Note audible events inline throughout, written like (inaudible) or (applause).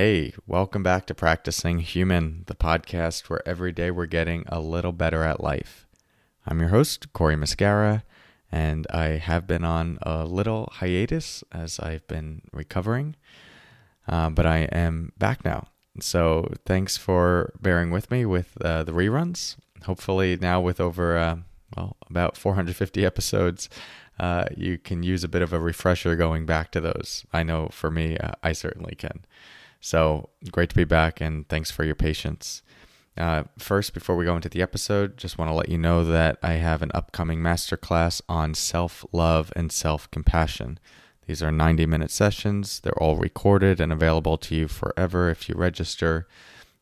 Hey, welcome back to Practicing Human, the podcast where every day we're getting a little better at life. I'm your host, Cory Muscara, and I have been on a little hiatus as I've been recovering, uh, but I am back now. So thanks for bearing with me with uh, the reruns. Hopefully, now with over, uh, well, about 450 episodes, uh, you can use a bit of a refresher going back to those. I know for me, uh, I certainly can. So great to be back, and thanks for your patience. Uh, first, before we go into the episode, just want to let you know that I have an upcoming masterclass on self love and self compassion. These are 90 minute sessions. They're all recorded and available to you forever if you register.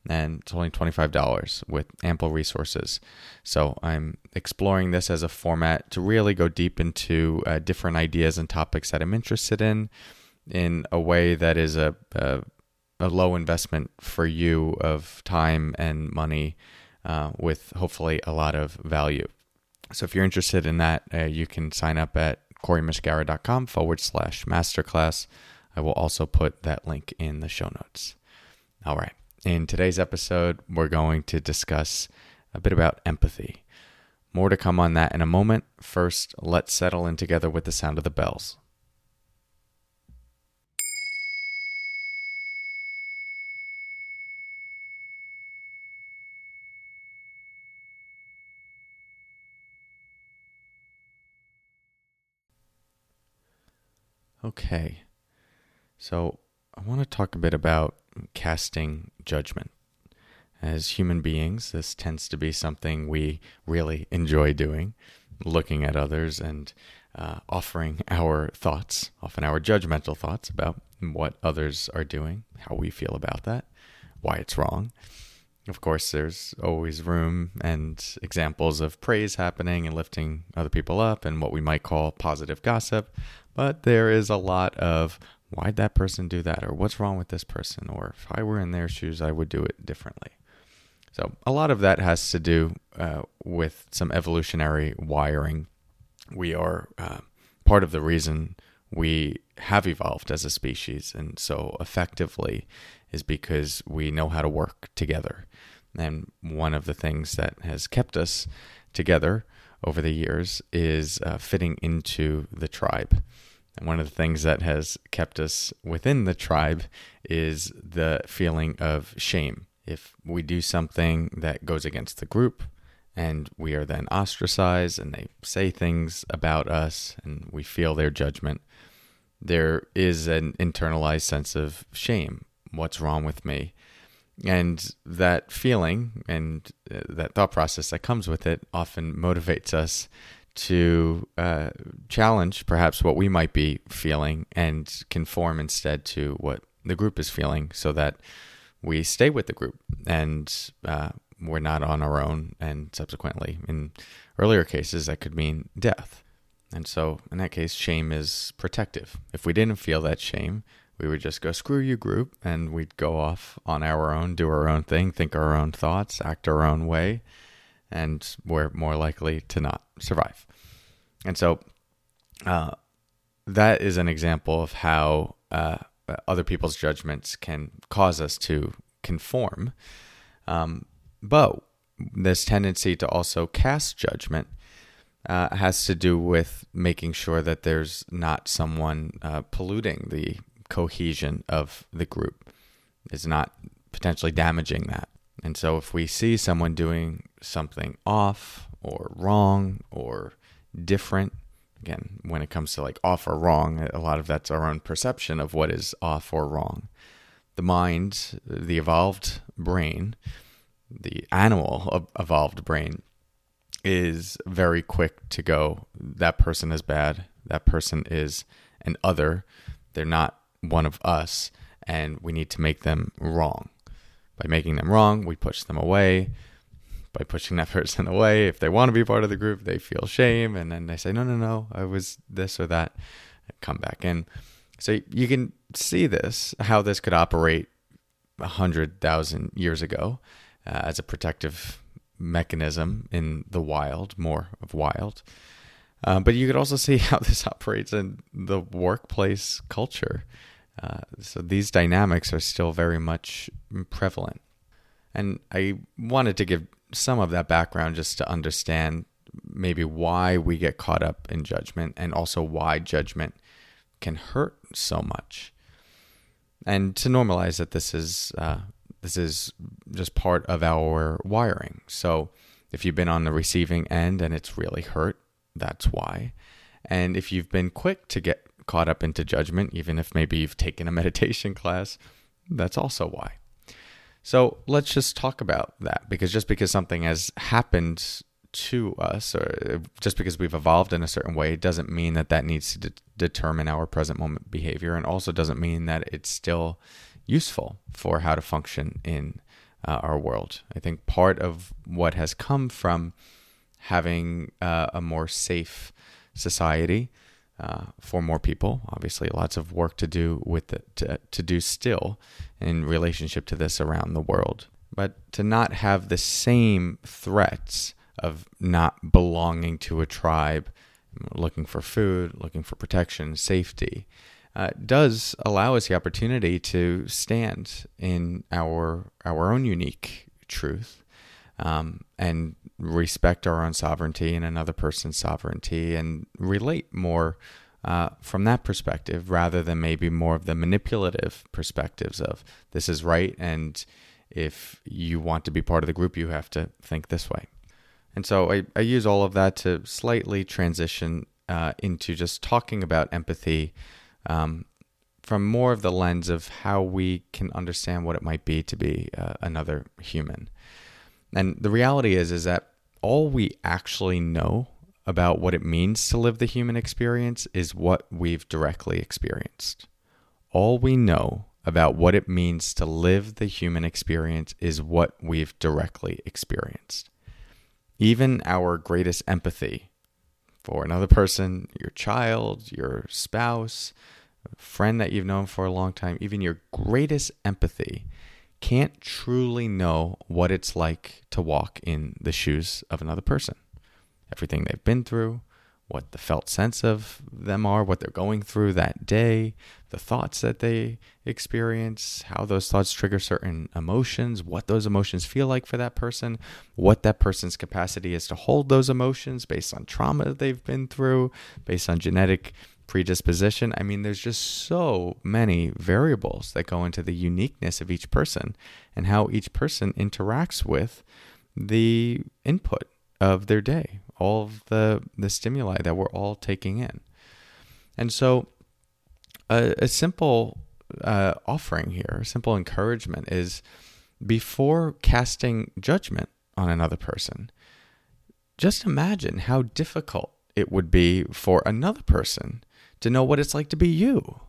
And it's only $25 with ample resources. So I'm exploring this as a format to really go deep into uh, different ideas and topics that I'm interested in in a way that is a, a, a low investment for you of time and money uh, with hopefully a lot of value. So if you're interested in that, uh, you can sign up at corymuscara.com forward slash masterclass. I will also put that link in the show notes. All right. In today's episode, we're going to discuss a bit about empathy. More to come on that in a moment. First, let's settle in together with the sound of the bells. Okay. So I want to talk a bit about casting judgment. As human beings, this tends to be something we really enjoy doing, looking at others and uh, offering our thoughts, often our judgmental thoughts about what others are doing, how we feel about that, why it's wrong. Of course, there's always room and examples of praise happening and lifting other people up and what we might call positive gossip, but there is a lot of why'd that person do that or what's wrong with this person or if I were in their shoes, I would do it differently. So a lot of that has to do uh, with some evolutionary wiring. We are uh, part of the reason we have evolved as a species and so effectively is because we know how to work together. And one of the things that has kept us together over the years is uh, fitting into the tribe. And one of the things that has kept us within the tribe is the feeling of shame. If we do something that goes against the group and we are then ostracized and they say things about us and we feel their judgment, there is an internalized sense of shame. What's wrong with me? And that feeling and uh, that thought process that comes with it often motivates us to uh, challenge perhaps what we might be feeling and conform instead to what the group is feeling so that we stay with the group and uh, we're not on our own. And subsequently, in earlier cases, that could mean death. And so, in that case, shame is protective. If we didn't feel that shame, we would just go screw you group and we'd go off on our own, do our own thing, think our own thoughts, act our own way, and we're more likely to not survive. And so uh, that is an example of how uh, other people's judgments can cause us to conform. Um, but this tendency to also cast judgment uh, has to do with making sure that there's not someone uh, polluting the cohesion of the group is not potentially damaging that. And so if we see someone doing something off or wrong or different, again, when it comes to like off or wrong, a lot of that's our own perception of what is off or wrong. The mind, the evolved brain, the animal evolved brain is very quick to go, that person is bad, that person is an other, they're not one of us and we need to make them wrong. By making them wrong, we push them away. By pushing that (laughs) person away, if they want to be part of the group, they feel shame and then they say, no, no, no, I was this or that, come back in. So you can see this, how this could operate a hundred thousand years ago uh, as a protective mechanism in the wild, more of wild. Uh, but you could also see (laughs) how this operates in the workplace culture. Uh, so these dynamics are still very much prevalent. And I wanted to give some of that background just to understand maybe why we get caught up in judgment and also why judgment can hurt so much. And to normalize that this is uh, this is just part of our wiring. So if you've been on the receiving end and it's really hurt, that's why. And if you've been quick to get caught up into judgment, even if maybe you've taken a (laughs) meditation class, that's also why. So let's just talk about that because just because something has happened to us or just because we've evolved in a certain way doesn't mean that that needs to de- determine our present moment behavior and also doesn't mean that it's still useful for how to function in uh, our world. I think part of what has come from having uh, a more safe society uh, for more people. Obviously, lots of work to do with it, to, to do still in relationship to this around the world. But to not have the same threats of not belonging to a tribe, looking for food, looking for protection, safety, uh, does allow us the opportunity to stand in our our own unique truth um, and respect our own sovereignty and another person's sovereignty and relate more uh, from that perspective rather than maybe more of the manipulative perspectives of this is right and if you want to be part of the group you have to think this way. And so i, I use all of that to slightly transition uh, into just talking about empathy um, from more of the lens of how we can understand what it might be to be uh, another human and the reality is is that all we actually know about what it means to live the human experience is what we've directly experienced. All we know about what it means to live the human experience is what we've directly experienced. Even our greatest empathy for another person, your child, your spouse, a friend that you've known for a long time, even your greatest empathy can't truly know what it's like to walk in the shoes of another person. Everything they've been through, what the felt sense of them are, what they're going through that day, the thoughts that they experience, how those thoughts trigger certain emotions, what those emotions feel like for that person, what that person's capacity is to hold those emotions based on trauma that they've been through, based on genetic predisposition. I mean, there's just so many variables that go into the uniqueness of each person and how each person interacts with the input of their day, all of the, the stimuli that we're all taking in. And so, a, a simple uh, offering here, a simple encouragement is before casting judgment on another person, just imagine how difficult it would be for another person to know what it's like to be you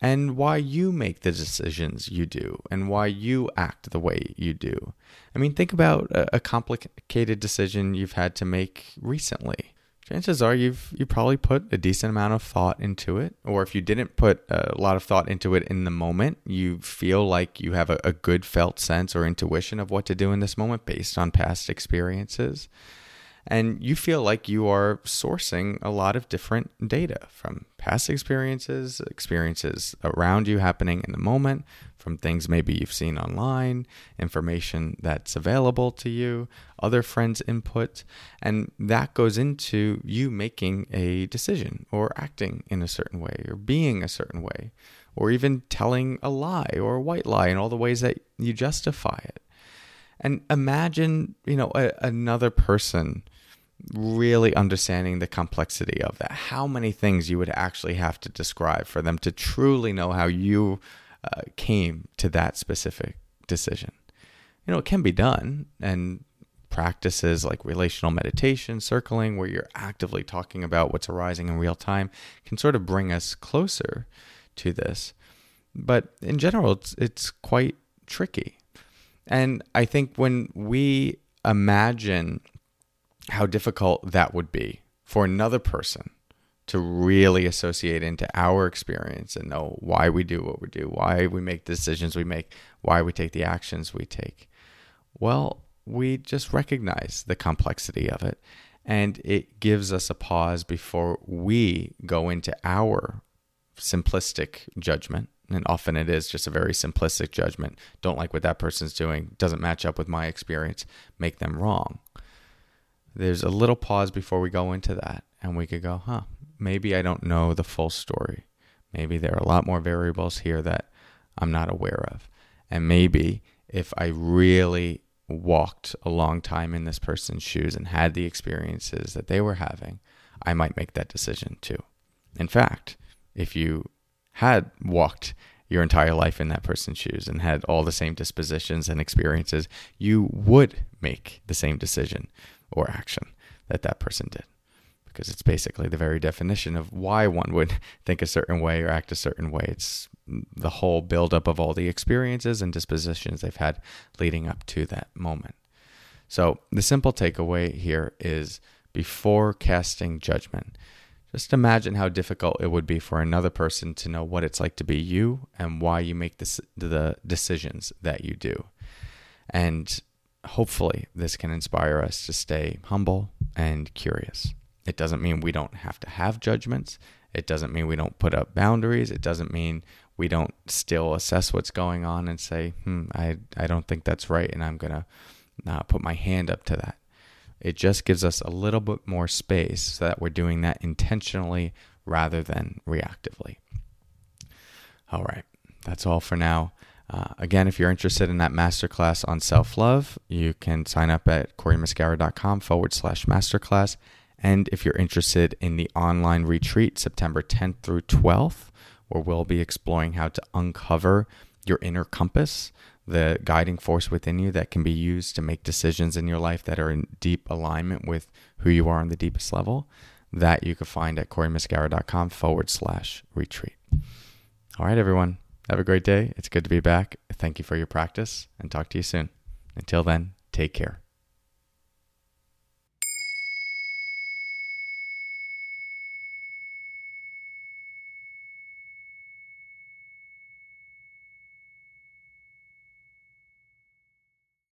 and why you make the decisions you do and why you act the way you do. I mean, think about a, complicated decision you've had to make recently. Chances are you've you probably put a decent amount of thought into it, or if you didn't put a lot of thought into it in the moment, you feel like you have a, a good felt sense or intuition of what to do in this moment based on past experiences and you feel like you are sourcing a lot of different data from past experiences, experiences around you happening in the moment, from things maybe you've seen online, information that's available to you, other friends' input, and that goes into you making a decision or acting in a certain way or being a certain way or even telling a lie or a white lie in all the ways that you justify it. And imagine, you know, a, another person really understanding the complexity of that. How many things you would actually have to describe for them to truly know how you uh, came to that specific decision. You know, it can be done, and practices like relational meditation, circling, where you're actively talking about what's arising in real time, can sort of bring us closer to this. But in general, it's, it's quite tricky. And I think when we imagine how difficult that would be for another person to really associate into our experience and know why we do what we do, why we make decisions we make, why we take the actions we take. Well, we just recognize the complexity of it and it gives us a pause before we go into our simplistic judgment And often it is just a very simplistic judgment. Don't like what that person's doing, doesn't match up with my experience, make them wrong. There's a little pause before we go into that, and we could go, huh, maybe I don't know the full story. Maybe there are a lot more variables here that I'm not aware of. And maybe if I really walked a long time in this person's shoes and had the experiences that they were having, I might make that decision too. In fact, if you had walked your entire life in that person's shoes and had all the same dispositions and experiences, you would make the same decision or action that that person did. Because it's basically the very definition of why one would (laughs) think a certain way or act a certain way. It's the whole buildup of all the experiences and dispositions they've had leading up to that moment. So, the simple takeaway here is before casting judgment, just imagine how difficult it would be for another person to know what it's like to be you and why you make the decisions that you do. And hopefully, this can inspire us to stay humble and curious. It doesn't mean we don't have to have judgments. It doesn't mean we don't put up boundaries. It doesn't mean we don't still assess what's going on and say, hmm, I, I don't think that's right, and I'm going to uh, put my hand up to that. It just gives us a little bit more space so that we're doing that intentionally rather than reactively. All right, that's all for now. Uh, again, if you're interested in that masterclass on self love, you can sign up at corymuscara.com forward slash masterclass. And if you're interested in the online retreat, September 10th through 12th, where we'll be exploring how to uncover your inner compass, the guiding force within you that can be used to make decisions in your life that are in deep alignment with who you are on the deepest level. That you can find at corymuscara.com forward slash retreat. All right, everyone. Have a great day. It's good to be back. Thank you for your practice and talk to you soon. Until then, take care.